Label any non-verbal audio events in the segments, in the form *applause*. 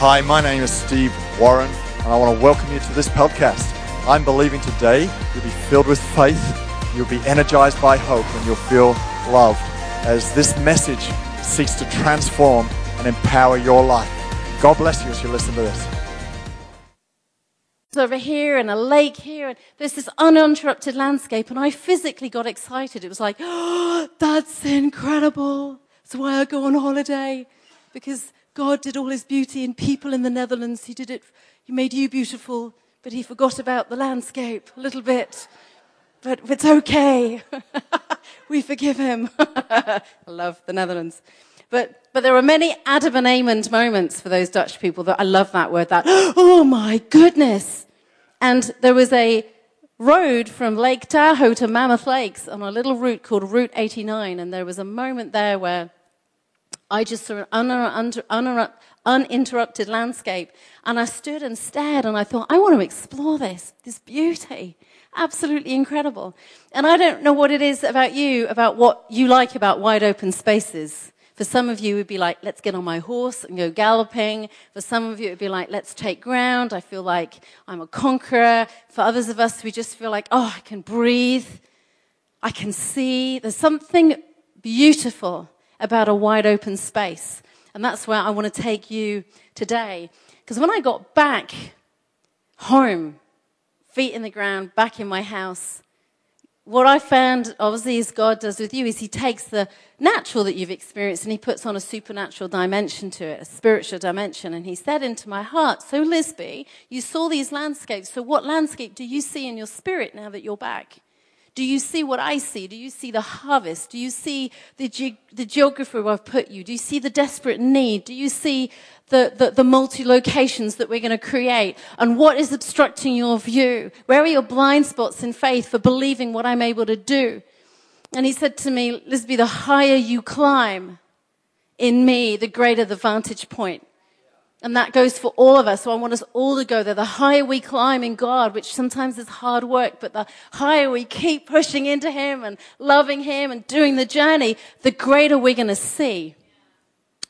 Hi, my name is Steve Warren, and I want to welcome you to this podcast. I'm believing today you'll be filled with faith, you'll be energized by hope, and you'll feel loved as this message seeks to transform and empower your life. God bless you as you listen to this. over here and a lake here, and there's this uninterrupted landscape, and I physically got excited. It was like, oh, *gasps* that's incredible. That's why I go on holiday, because God did all his beauty in people in the Netherlands. He did it, he made you beautiful, but he forgot about the landscape a little bit. But it's okay. *laughs* we forgive him. I *laughs* love the Netherlands. But, but there are many Adam and Amen moments for those Dutch people that I love that word, that, *gasps* oh my goodness. And there was a road from Lake Tahoe to Mammoth Lakes on a little route called Route 89. And there was a moment there where I just saw an uninterrupted landscape. And I stood and stared and I thought, I want to explore this, this beauty. Absolutely incredible. And I don't know what it is about you, about what you like about wide open spaces. For some of you, it would be like, let's get on my horse and go galloping. For some of you, it would be like, let's take ground. I feel like I'm a conqueror. For others of us, we just feel like, oh, I can breathe. I can see. There's something beautiful about a wide open space. And that's where I want to take you today. Because when I got back home, feet in the ground, back in my house, what I found, obviously, as God does with you, is He takes the natural that you've experienced and He puts on a supernatural dimension to it, a spiritual dimension. And He said into my heart, So, Lisby, you saw these landscapes. So, what landscape do you see in your spirit now that you're back? Do you see what I see? Do you see the harvest? Do you see the, ge- the geography where I've put you? Do you see the desperate need? Do you see the, the, the multi locations that we're going to create? And what is obstructing your view? Where are your blind spots in faith for believing what I'm able to do? And he said to me, Lisby, the higher you climb in me, the greater the vantage point. And that goes for all of us. So I want us all to go there. The higher we climb in God, which sometimes is hard work, but the higher we keep pushing into Him and loving Him and doing the journey, the greater we're going to see.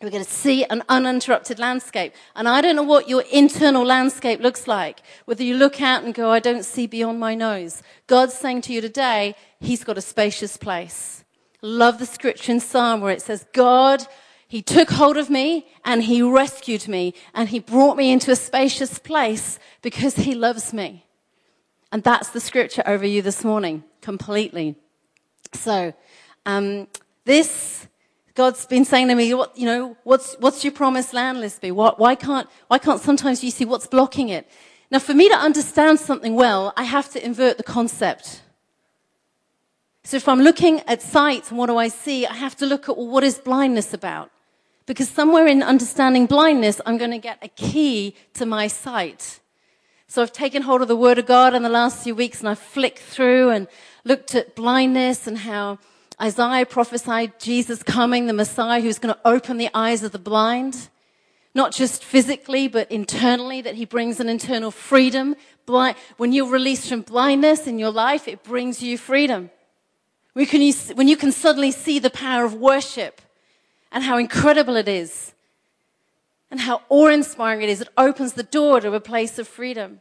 We're going to see an uninterrupted landscape. And I don't know what your internal landscape looks like. Whether you look out and go, I don't see beyond my nose. God's saying to you today, He's got a spacious place. Love the scripture in Psalm where it says, God he took hold of me and he rescued me and he brought me into a spacious place because he loves me. And that's the scripture over you this morning, completely. So, um, this, God's been saying to me, what, you know, what's, what's your promised land, Lisby? What, why can't, why can't sometimes you see what's blocking it? Now, for me to understand something well, I have to invert the concept. So if I'm looking at sight and what do I see, I have to look at well, what is blindness about? Because somewhere in understanding blindness, I'm going to get a key to my sight. So I've taken hold of the Word of God in the last few weeks and I've flicked through and looked at blindness and how Isaiah prophesied Jesus coming, the Messiah who's going to open the eyes of the blind. Not just physically, but internally, that he brings an internal freedom. When you're released from blindness in your life, it brings you freedom. When you can suddenly see the power of worship and how incredible it is and how awe inspiring it is. It opens the door to a place of freedom.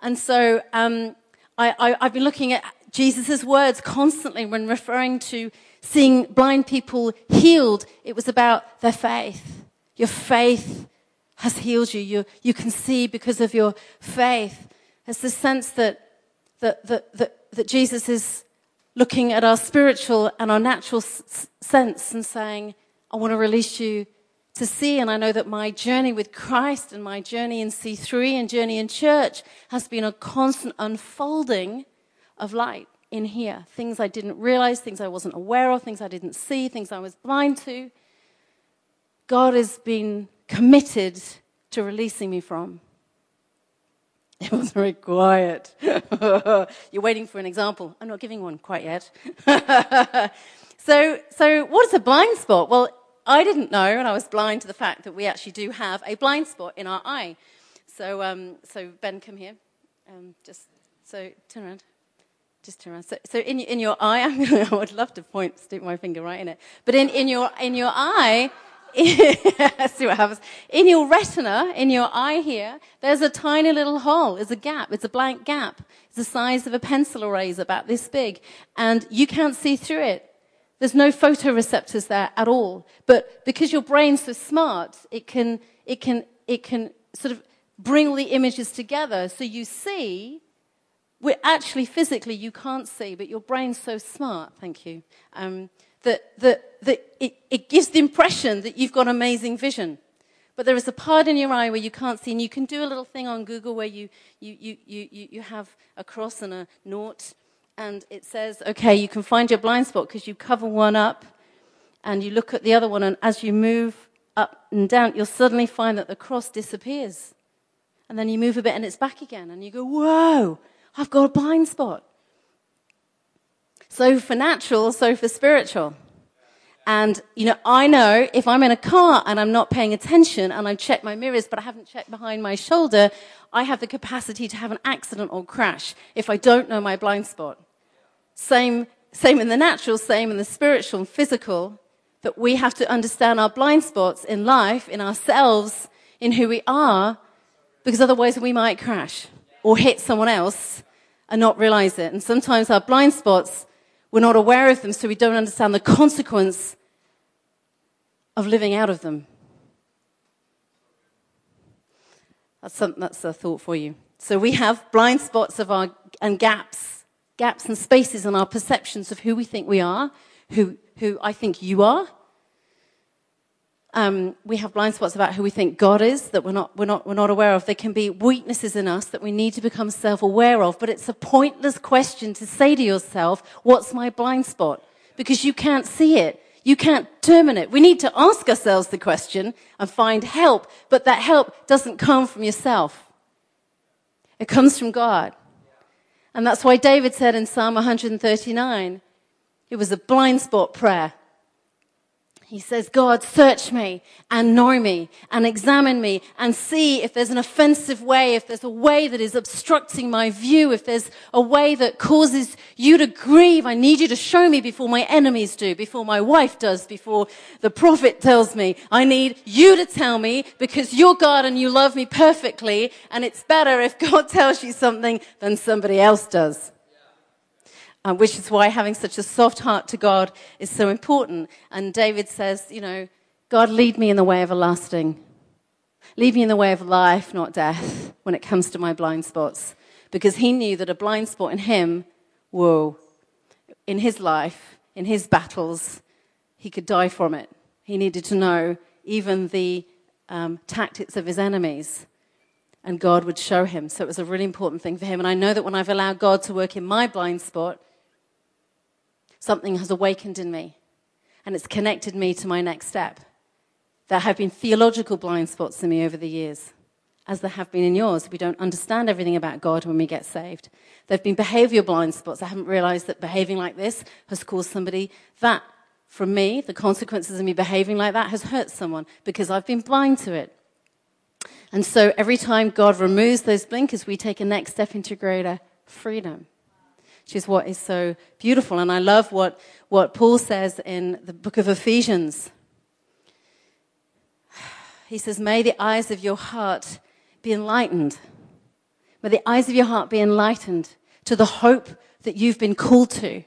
And so um, I, have been looking at Jesus' words constantly when referring to seeing blind people healed. It was about their faith. Your faith has healed you. You, you can see because of your faith. It's the sense that, that, that, that, that Jesus is looking at our spiritual and our natural s- sense and saying, I want to release you to see. And I know that my journey with Christ and my journey in C3 and journey in church has been a constant unfolding of light in here. Things I didn't realize, things I wasn't aware of, things I didn't see, things I was blind to. God has been committed to releasing me from. It was very quiet. *laughs* You're waiting for an example. I'm not giving one quite yet. *laughs* so, so what is a blind spot? Well, I didn't know, and I was blind to the fact that we actually do have a blind spot in our eye. So, um, so Ben, come here. Um, just so turn around. Just turn around. So, so in, in your eye, *laughs* I would love to point, stick my finger right in it. But in, in your in your eye *laughs* see what happens. In your retina, in your eye here, there's a tiny little hole. It's a gap. It's a blank gap. It's the size of a pencil eraser, about this big. And you can't see through it. There's no photoreceptors there at all. But because your brain's so smart, it can, it can, it can sort of bring all the images together. So you see, we're actually physically you can't see, but your brain's so smart, thank you, um, that, that, that it, it gives the impression that you've got amazing vision. But there is a part in your eye where you can't see, and you can do a little thing on Google where you, you, you, you, you have a cross and a naught, and it says, okay, you can find your blind spot because you cover one up and you look at the other one, and as you move up and down, you'll suddenly find that the cross disappears. And then you move a bit and it's back again, and you go, whoa, I've got a blind spot. So for natural, so for spiritual. And, you know, I know if I'm in a car and I'm not paying attention and I've checked my mirrors, but I haven't checked behind my shoulder, I have the capacity to have an accident or crash if I don't know my blind spot. Same, same in the natural, same in the spiritual and physical, that we have to understand our blind spots in life, in ourselves, in who we are, because otherwise we might crash or hit someone else and not realize it. And sometimes our blind spots, we're not aware of them, so we don't understand the consequence of living out of them. That's, something, that's a thought for you. So we have blind spots of our, and gaps, gaps and spaces in our perceptions of who we think we are, who, who I think you are. Um, we have blind spots about who we think God is that we're not, we're, not, we're not aware of. There can be weaknesses in us that we need to become self aware of, but it's a pointless question to say to yourself, What's my blind spot? Because you can't see it. You can't determine it. We need to ask ourselves the question and find help, but that help doesn't come from yourself. It comes from God. And that's why David said in Psalm 139, it was a blind spot prayer. He says, God, search me and know me and examine me and see if there's an offensive way, if there's a way that is obstructing my view, if there's a way that causes you to grieve. I need you to show me before my enemies do, before my wife does, before the prophet tells me. I need you to tell me because you're God and you love me perfectly. And it's better if *laughs* God tells you something than somebody else does uh, which is why having such a soft heart to God is so important. And David says, you know, God, lead me in the way of everlasting. Lead me in the way of life, not death, when it comes to my blind spots. Because he knew that a blind spot in him, whoa, in his life, in his battles, he could die from it. He needed to know even the um, tactics of his enemies and God would show him. So it was a really important thing for him. And I know that when I've allowed God to work in my blind spot, something has awakened in me and it's connected me to my next step. There have been theological blind spots in me over the years, as there have been in yours. We don't understand everything about God when we get saved. There have been behavioral blind spots. I haven't realized that behaving like this has caused somebody that, from me, the consequences of me behaving like that has hurt someone because I've been blind to it. And so every time God removes those blinkers, we take a next step into greater freedom which is what is so beautiful. And I love what, what Paul says in the book of Ephesians. *sighs* He says, May the eyes of your heart be enlightened. May the eyes of your heart be enlightened to the hope that you've been called to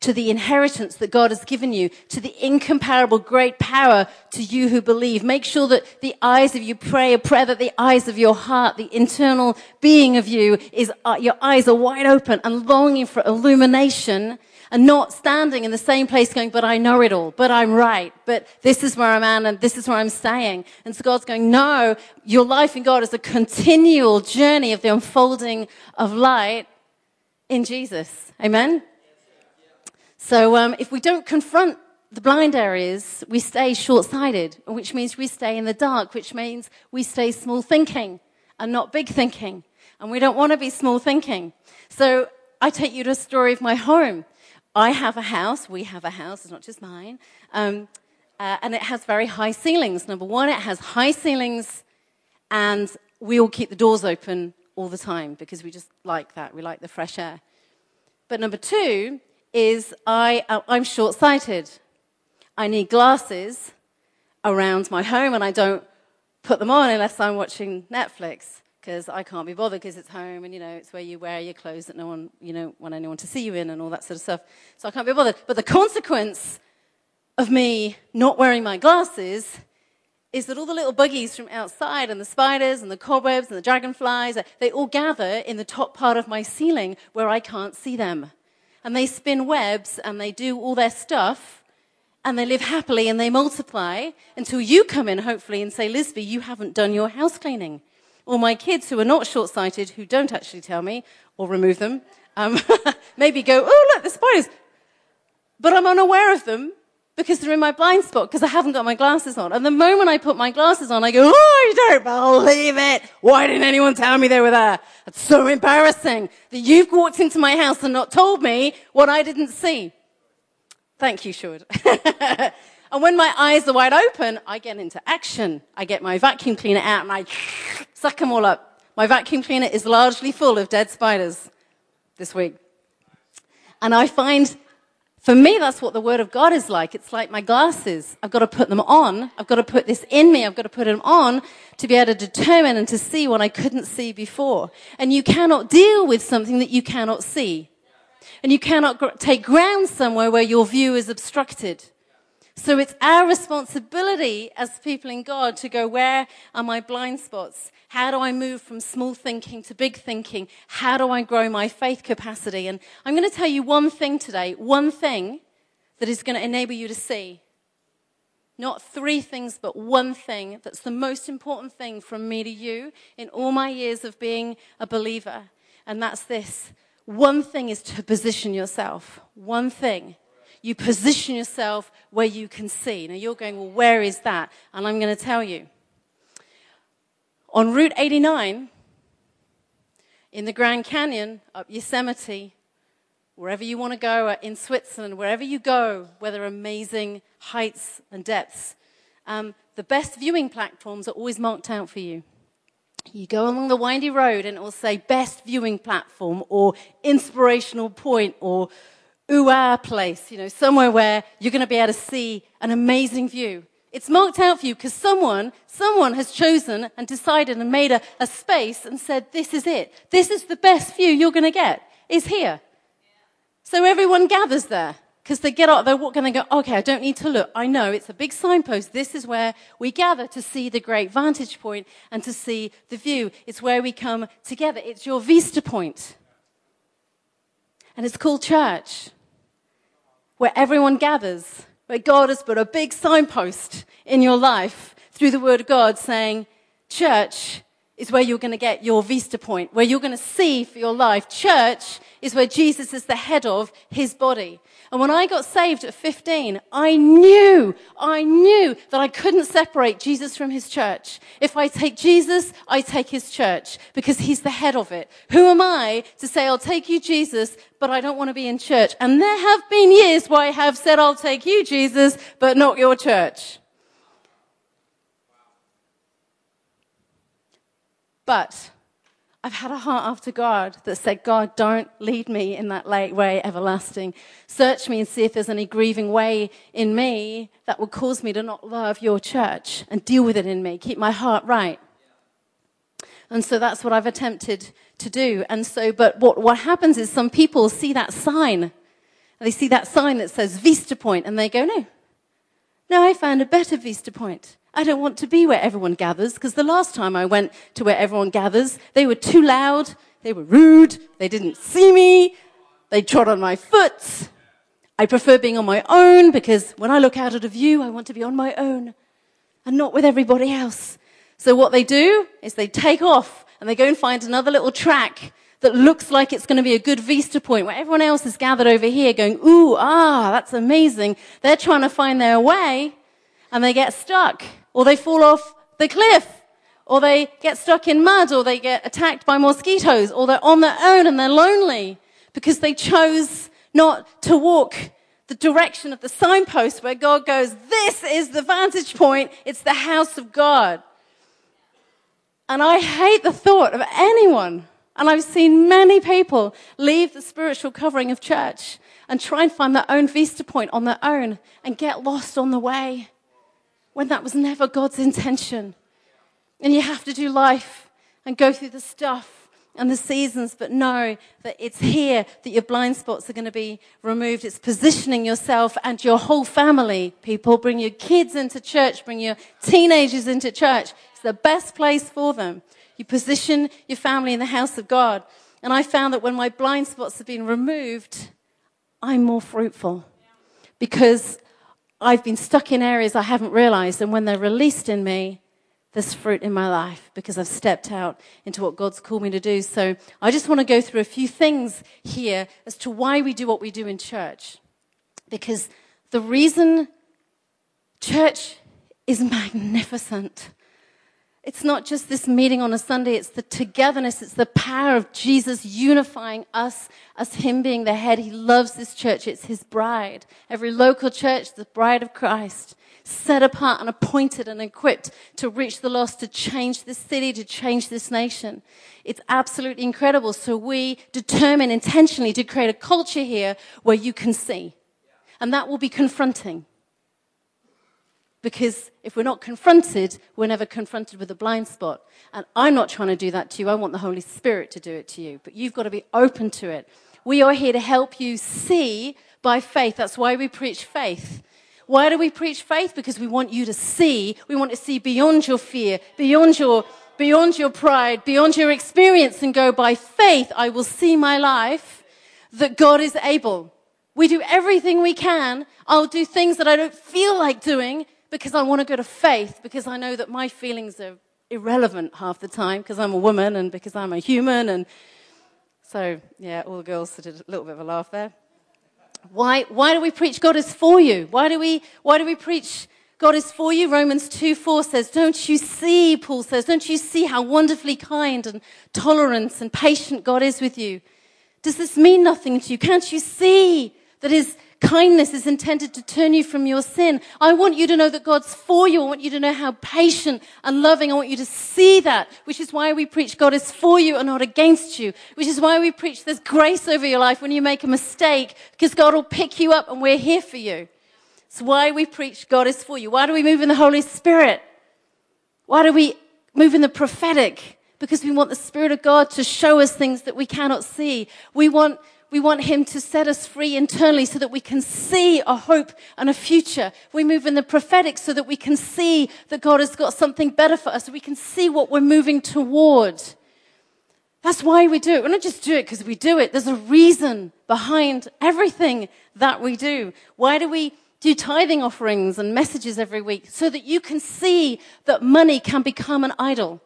to the inheritance that God has given you, to the incomparable great power to you who believe. Make sure that the eyes of you pray a prayer that the eyes of your heart, the internal being of you is, uh, your eyes are wide open and longing for illumination and not standing in the same place going, but I know it all, but I'm right, but this is where I'm at and this is where I'm staying. And so God's going, no, your life in God is a continual journey of the unfolding of light in Jesus. Amen? So um, if we don't confront the blind areas, we stay short sighted, which means we stay in the dark, which means we stay small thinking and not big thinking. And we don't want to be small thinking. So I take you to a story of my home. I have a house, we have a house, it's not just mine, um, uh, and it has very high ceilings. Number one, it has high ceilings, and we all keep the doors open all the time because we just like that. We like the fresh air. But number two, is I, uh, I'm short sighted. I need glasses around my home and I don't put them on unless I'm watching Netflix because I can't be bothered because it's home and, you know, it's where you wear your clothes that no one, you know, want anyone to see you in and all that sort of stuff. So I can't be bothered. But the consequence of me not wearing my glasses is that all the little buggies from outside and the spiders and the cobwebs and the dragonflies, they all gather in the top part of my ceiling where I can't see them. And they spin webs and they do all their stuff and they live happily and they multiply until you come in, hopefully, and say, Lisby, you haven't done your house cleaning. Or my kids who are not short sighted, who don't actually tell me or remove them, um, *laughs* maybe go, oh, look, the spiders. But I'm unaware of them because they're in my blind spot because I haven't got my glasses on. And the moment I put my glasses on, I go, oh, you don't believe it. Why didn't anyone tell me they were there? That's so embarrassing that you've walked into my house and not told me what I didn't see. Thank you, Shud. *laughs* and when my eyes are wide open, I get into action. I get my vacuum cleaner out and I *laughs* suck them all up. My vacuum cleaner is largely full of dead spiders this week. And I find for me, that's what the Word of God is like. It's like my glasses. I've got to put them on. I've got to put this in me. I've got to put them on to be able to determine and to see what I couldn't see before. And you cannot deal with something that you cannot see. And you cannot gr- take ground somewhere where your view is obstructed. So it's our responsibility as people in God to go, where are my blind spots? How do I move from small thinking to big thinking? How do I grow my faith capacity? And I'm going to tell you one thing today, one thing that is going to enable you to see. Not three things, but one thing that's the most important thing from me to you in all my years of being a believer. And that's this. One thing is to position yourself. One thing you position yourself where you can see. Now you're going, well, where is that? And I'm going to tell you. On Route 89, in the Grand Canyon, up Yosemite, wherever you want to go, uh, in Switzerland, wherever you go, where there are amazing heights and depths, um, the best viewing platforms are always marked out for you. You go along the windy road and it will say best viewing platform or inspirational point or ooh place, you know, somewhere where you're going to be able to see an amazing view. It's marked out for you because someone, someone has chosen and decided and made a, a space and said, this is it. This is the best view you're going to get, is here. So everyone gathers there because they get out, they're walking, they go, okay, I don't need to look. I know it's a big signpost. This is where we gather to see the great vantage point and to see the view. It's where we come together. It's your vista point. And it's called church where everyone gathers, where God has put a big signpost in your life through the Word of God saying, Church is where you're going to get your vista point, where you're going to see for your life. Church is where Jesus is the head of his body. And when I got saved at 15, I knew, I knew that I couldn't separate Jesus from his church. If I take Jesus, I take his church because he's the head of it. Who am I to say, I'll take you, Jesus, but I don't want to be in church? And there have been years where I have said, I'll take you, Jesus, but not your church. But I've had a heart after God that said, God, don't lead me in that late way everlasting. Search me and see if there's any grieving way in me that would cause me to not love your church and deal with it in me. Keep my heart right. And so that's what I've attempted to do. And so, but what, what happens is some people see that sign. They see that sign that says Vista Point and they go, no, no, I found a better Vista Point. I don't want to be where everyone gathers because the last time I went to where everyone gathers, they were too loud, they were rude, they didn't see me, they trod on my foot. I prefer being on my own because when I look out at a view, I want to be on my own and not with everybody else. So what they do is they take off and they go and find another little track that looks like it's going to be a good vista point where everyone else is gathered over here going, ooh, ah, that's amazing. They're trying to find their way and they get stuck or they fall off the cliff, or they get stuck in mud, or they get attacked by mosquitoes, or they're on their own and they're lonely because they chose not to walk the direction of the signpost where God goes, this is the vantage point. It's the house of God. And I hate the thought of anyone, and I've seen many people leave the spiritual covering of church and try and find their own vista point on their own and get lost on the way when that was never God's intention. And you have to do life and go through the stuff and the seasons, but know that it's here that your blind spots are going to be removed. It's positioning yourself and your whole family, people. Bring your kids into church, bring your teenagers into church. It's the best place for them. You position your family in the house of God. And I found that when my blind spots have been removed, I'm more fruitful because I've been stuck in areas I haven't realized. And when they're released in me, there's fruit in my life because I've stepped out into what God's called me to do. So I just want to go through a few things here as to why we do what we do in church. Because the reason church is *laughs* magnificent it's not just this meeting on a Sunday, it's the togetherness, it's the power of Jesus unifying us as Him being the head. He loves this church, it's His bride. Every local church, the bride of Christ, set apart and appointed and equipped to reach the lost, to change this city, to change this nation. It's absolutely incredible. So we determine intentionally to create a culture here where you can see. And that will be confronting. Because if we're not confronted, we're never confronted with a blind spot. And I'm not trying to do that to you. I want the Holy Spirit to do it to you. But you've got to be open to it. We are here to help you see by faith. That's why we preach faith. Why do we preach faith? Because we want you to see. We want to see beyond your fear, beyond your, beyond your pride, beyond your experience and go by faith. I will see my life that God is able. We do everything we can. I'll do things that I don't feel like doing because I want to go to faith, because I know that my feelings are irrelevant half the time, because I'm a woman and because I'm a human. And so, yeah, all the girls did a little bit of a laugh there. Why, why do we preach God is for you? Why do we, why do we preach God is for you? Romans 2 4 says, Don't you see, Paul says, don't you see how wonderfully kind and tolerant and patient God is with you? Does this mean nothing to you? Can't you see that his Kindness is intended to turn you from your sin. I want you to know that God's for you. I want you to know how patient and loving. I want you to see that, which is why we preach God is for you and not against you, which is why we preach there's grace over your life when you make a mistake, because God will pick you up and we're here for you. It's why we preach God is for you. Why do we move in the Holy Spirit? Why do we move in the prophetic? Because we want the Spirit of God to show us things that we cannot see. We want we want Him to set us free internally so that we can see a hope and a future. We move in the prophetic so that we can see that God has got something better for us, we can see what we're moving toward. That's why we do it. We don't just do it because we do it. There's a reason behind everything that we do. Why do we do tithing offerings and messages every week? So that you can see that money can become an idol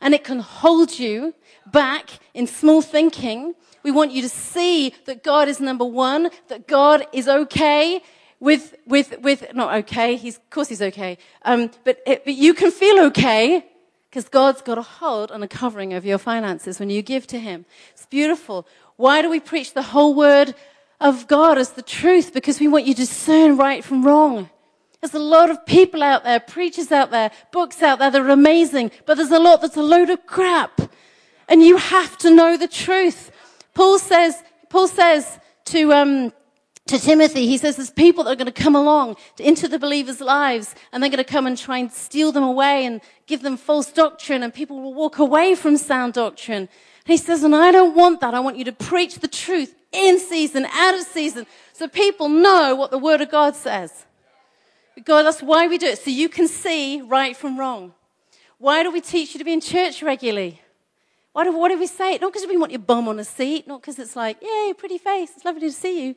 and it can hold you back in small thinking we want you to see that God is number one, that God is okay with, with, with, not okay, he's, of course he's okay, um, but, it, but you can feel okay because God's got a hold and a covering over your finances when you give to him. It's beautiful. Why do we preach the whole word of God as the truth? Because we want you to discern right from wrong. There's a lot of people out there, preachers out there, books out there that are amazing, but there's a lot that's a load of crap. And you have to know the truth. Paul says, Paul says to, um, to Timothy, he says there's people that are going to come along into the believers' lives and they're going to come and try and steal them away and give them false doctrine and people will walk away from sound doctrine. And he says, and I don't want that. I want you to preach the truth in season, out of season, so people know what the word of God says. God, that's why we do it, so you can see right from wrong. Why do we teach you to be in church regularly? Why do, why do we say it? Not because we want your bum on a seat, not because it's like, yay, pretty face, it's lovely to see you.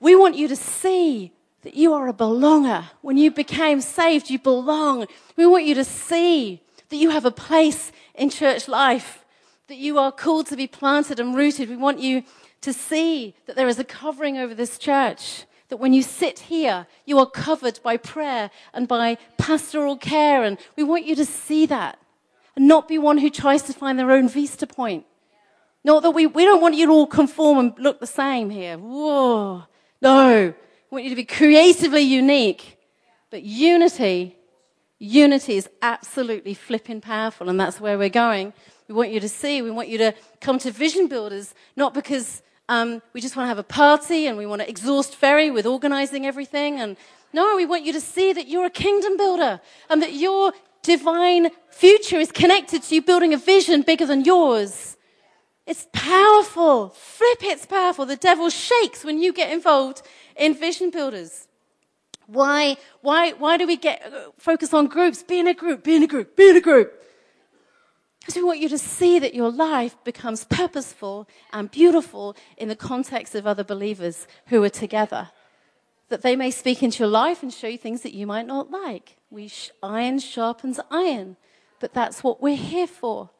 We want you to see that you are a belonger. When you became saved, you belong. We want you to see that you have a place in church life, that you are called to be planted and rooted. We want you to see that there is a covering over this church, that when you sit here, you are covered by prayer and by pastoral care. And we want you to see that and not be one who tries to find their own vista point. Not that we, we don't want you to all conform and look the same here. Whoa. No. We want you to be creatively unique. But unity, unity is absolutely flipping powerful, and that's where we're going. We want you to see, we want you to come to Vision Builders, not because um, we just want to have a party and we want to exhaust Ferry with organizing everything and No, we want you to see that you're a kingdom builder and that your divine future is connected to you building a vision bigger than yours. It's powerful. Flip, it's powerful. The devil shakes when you get involved in vision builders. Why, why, why do we get uh, focus on groups? Be in a group, be in a group, be in a group. Because we want you to see that your life becomes purposeful and beautiful in the context of other believers who are together. That they may speak into your life and show you things that you might not like. We sh- iron sharpens iron, but that's what we're here for.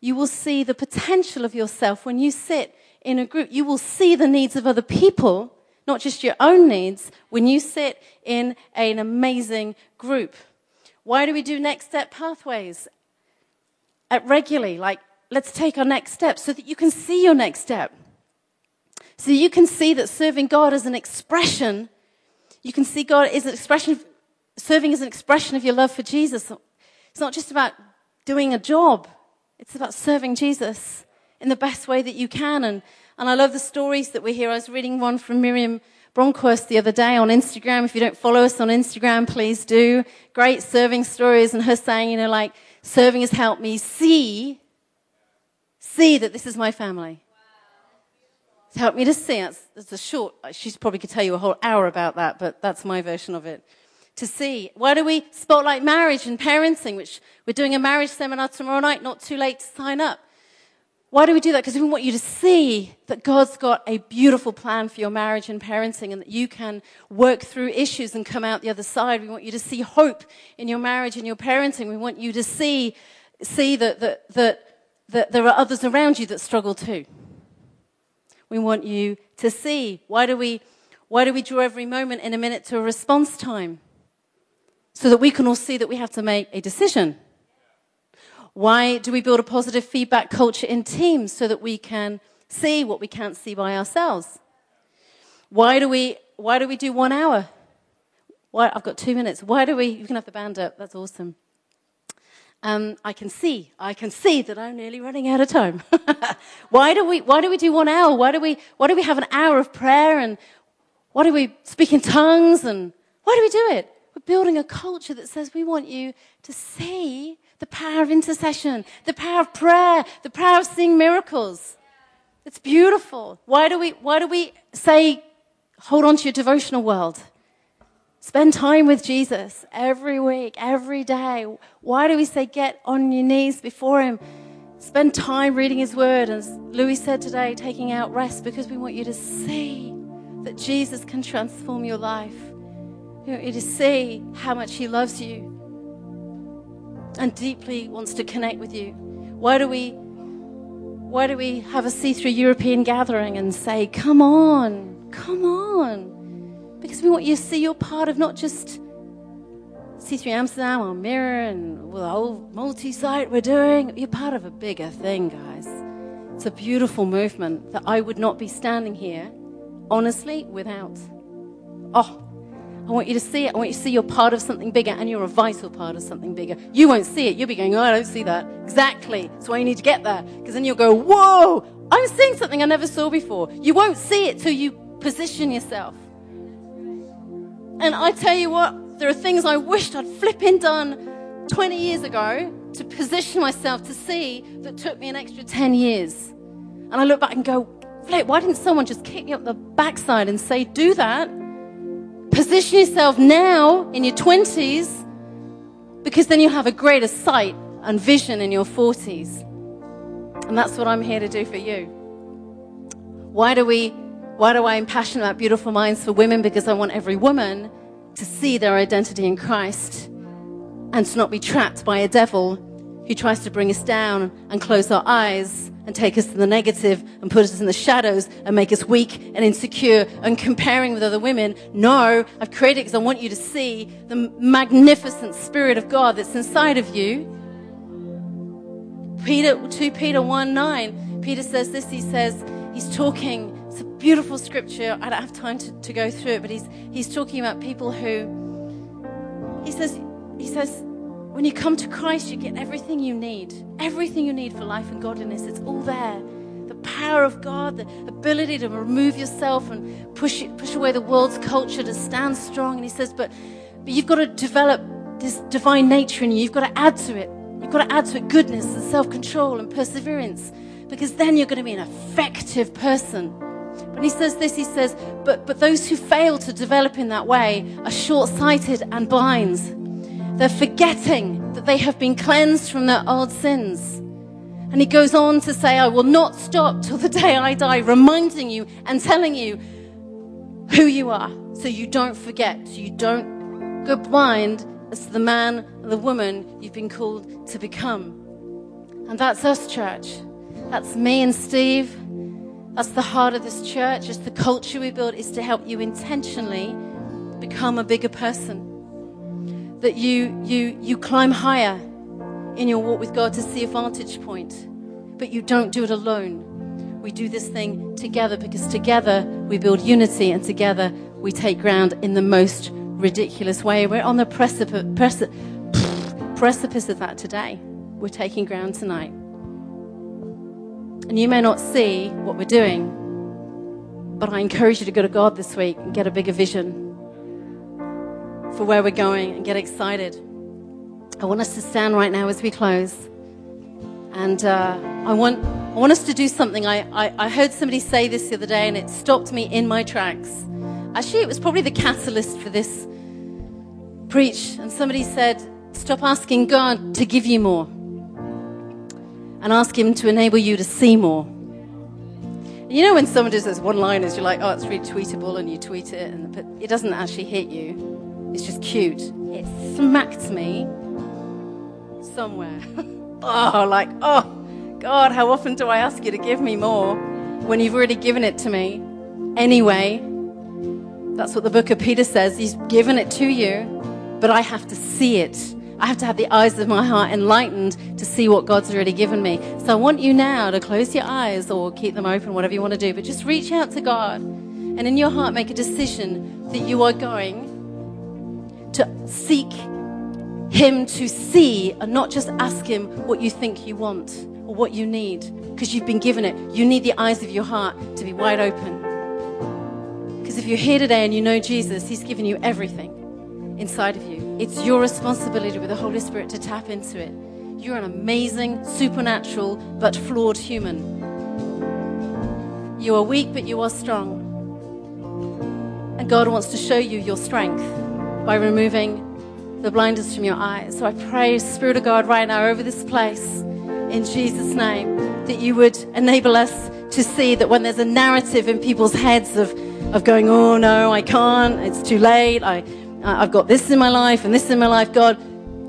You will see the potential of yourself when you sit in a group. You will see the needs of other people, not just your own needs, when you sit in an amazing group. Why do we do next step pathways? At regularly, like, let's take our next step so that you can see your next step. So you can see that serving God is an expression. You can see God is an expression, of, serving as an expression of your love for Jesus. It's not just about doing a job. It's about serving Jesus in the best way that you can. And, and I love the stories that we hear. I was reading one from Miriam Bronkhorst the other day on Instagram. If you don't follow us on Instagram, please do. Great serving stories and her saying, you know, like, Serving has helped me see, see that this is my family. It's helped me to see. It's, it's a short, she probably could tell you a whole hour about that, but that's my version of it. To see. Why do we spotlight marriage and parenting, which we're doing a marriage seminar tomorrow night, not too late to sign up. Why do we do that? Because we want you to see that God's got a beautiful plan for your marriage and parenting and that you can work through issues and come out the other side. We want you to see hope in your marriage and your parenting. We want you to see, see that, that, that, that there are others around you that struggle too. We want you to see. Why do we, why do we draw every moment in a minute to a response time? So that we can all see that we have to make a decision. Why do we build a positive feedback culture in teams so that we can see what we can't see by ourselves? Why do we, why do, we do one hour? Why, I've got two minutes. Why do we, you can have the band up, that's awesome. Um, I can see, I can see that I'm nearly running out of time. *laughs* why, do we, why do we do one hour? Why do, we, why do we have an hour of prayer and why do we speak in tongues and why do we do it? We're building a culture that says we want you to see the power of intercession, the power of prayer, the power of seeing miracles. It's beautiful. Why do we, why do we say, hold on to your devotional world? Spend time with Jesus every week, every day. Why do we say get on your knees before Him? Spend time reading His Word. As Louis said today, taking out rest because we want you to see that Jesus can transform your life. We want you to see how much He loves you and deeply wants to connect with you. Why do we why do we have a C3 European gathering and say, "Come on, come on," because we want you to see you're part of not just C3 Amsterdam or Mirror and the whole multi-site we're doing. You're part of a bigger thing, guys. It's a beautiful movement that I would not be standing here, honestly, without. Oh, I want you to see it. I want you to see you're part of something bigger and you're a vital part of something bigger. You won't see it. You'll be going, oh, I don't see that. Exactly. That's why you need to get there. Because then you'll go, whoa, I'm seeing something I never saw before. You won't see it till you position yourself. And I tell you what, there are things I wished I'd flipping done 20 years ago to position myself to see that took me an extra 10 years. And I look back and go, flip, why didn't someone just kick me up the backside and say, do that? Position yourself now in your 20s because then you'll have a greater sight and vision in your 40s. And that's what I'm here to do for you. Why do we why do I am passionate about beautiful minds for women? Because I want every woman to see their identity in Christ and to not be trapped by a devil who tries to bring us down and close our eyes and take us to the negative and put us in the shadows and make us weak and insecure and comparing with other women. No, I've created because I want you to see the magnificent Spirit of God that's inside of you. Peter, 2 Peter 1 9, Peter says this, he says, he's talking, it's a beautiful scripture. I don't have time to, to go through it, but he's, he's talking about people who, he says, he says, when you come to Christ, you get everything you need. Everything you need for life and godliness. It's all there. The power of God, the ability to remove yourself and push, push away the world's culture to stand strong. And he says, but, but you've got to develop this divine nature in you. You've got to add to it. You've got to add to it goodness and self control and perseverance because then you're going to be an effective person. When he says this, he says, but, but those who fail to develop in that way are short sighted and blind. They're forgetting that they have been cleansed from their old sins. And he goes on to say, I will not stop till the day I die, reminding you and telling you who you are so you don't forget, so you don't go blind as to the man and the woman you've been called to become. And that's us, church. That's me and Steve. That's the heart of this church. It's the culture we build is to help you intentionally become a bigger person. That you, you, you climb higher in your walk with God to see a vantage point. But you don't do it alone. We do this thing together because together we build unity and together we take ground in the most ridiculous way. We're on the precipice, precipice, precipice of that today. We're taking ground tonight. And you may not see what we're doing, but I encourage you to go to God this week and get a bigger vision for where we're going and get excited. I want us to stand right now as we close. And uh, I, want, I want us to do something. I, I, I heard somebody say this the other day, and it stopped me in my tracks. Actually, it was probably the catalyst for this preach. And somebody said, Stop asking God to give you more and ask Him to enable you to see more. You know, when someone does those one liners, you're like, oh, it's really tweetable, and you tweet it, and, but it doesn't actually hit you. It's just cute. It smacked me somewhere. *laughs* oh, like, oh, God, how often do I ask you to give me more when you've already given it to me? Anyway, that's what the book of Peter says. He's given it to you, but I have to see it. I have to have the eyes of my heart enlightened to see what God's already given me. So I want you now to close your eyes or keep them open, whatever you want to do, but just reach out to God and in your heart make a decision that you are going to seek Him to see and not just ask Him what you think you want or what you need because you've been given it. You need the eyes of your heart to be wide open. Because if you're here today and you know Jesus, He's given you everything inside of you. It's your responsibility with the Holy Spirit to tap into it. You're an amazing, supernatural, but flawed human. You are weak, but you are strong. And God wants to show you your strength by removing the blinders from your eyes. So I pray, Spirit of God, right now over this place, in Jesus' name, that you would enable us to see that when there's a narrative in people's heads of, of going, oh no, I can't, it's too late, I, uh, I've got this in my life and this in my life, God,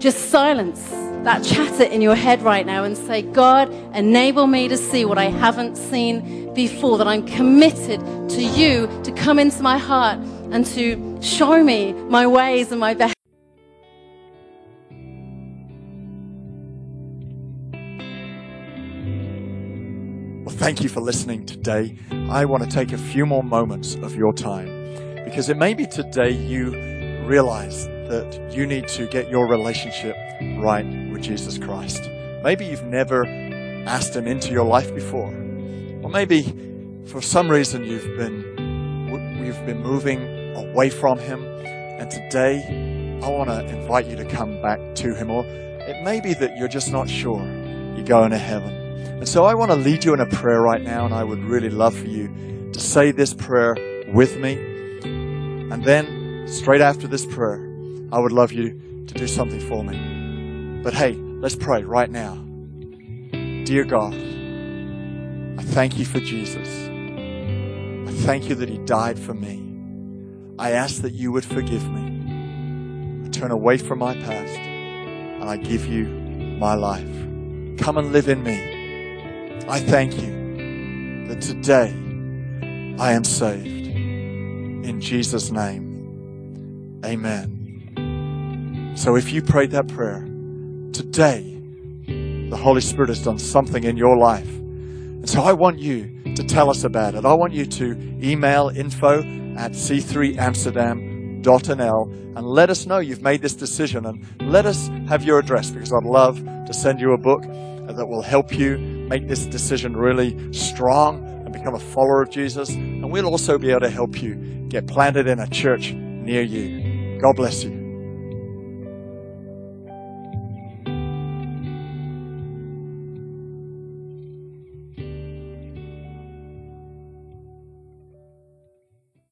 just silence that chatter in your head right now and say, God, enable me to see what I haven't seen before, that I'm committed to you to come into my heart and to show me my ways and my behavior. Well, thank you for listening today. I want to take a few more moments of your time because it may be today you realize that you need to get your relationship right with Jesus Christ. Maybe you've never asked Him into your life before, or maybe for some reason you've been you've been moving away from Him, and today I want to invite you to come back to Him. Or it may be that you're just not sure you're going to heaven, and so I want to lead you in a prayer right now, and I would really love for you to say this prayer with me, and then straight after this prayer, I would love you to do something for me. But hey, let's pray right now. Dear God, I thank you for Jesus. I thank you that he died for me. I ask that you would forgive me. I turn away from my past and I give you my life. Come and live in me. I thank you that today I am saved. In Jesus' name. Amen. So if you prayed that prayer, today the Holy Spirit has done something in your life. And so I want you to tell us about it. I want you to email info at c3amsterdam.nl and let us know you've made this decision and let us have your address because I'd love to send you a book that will help you make this decision really strong and become a follower of Jesus. And we'll also be able to help you get planted in a church near you. God bless you.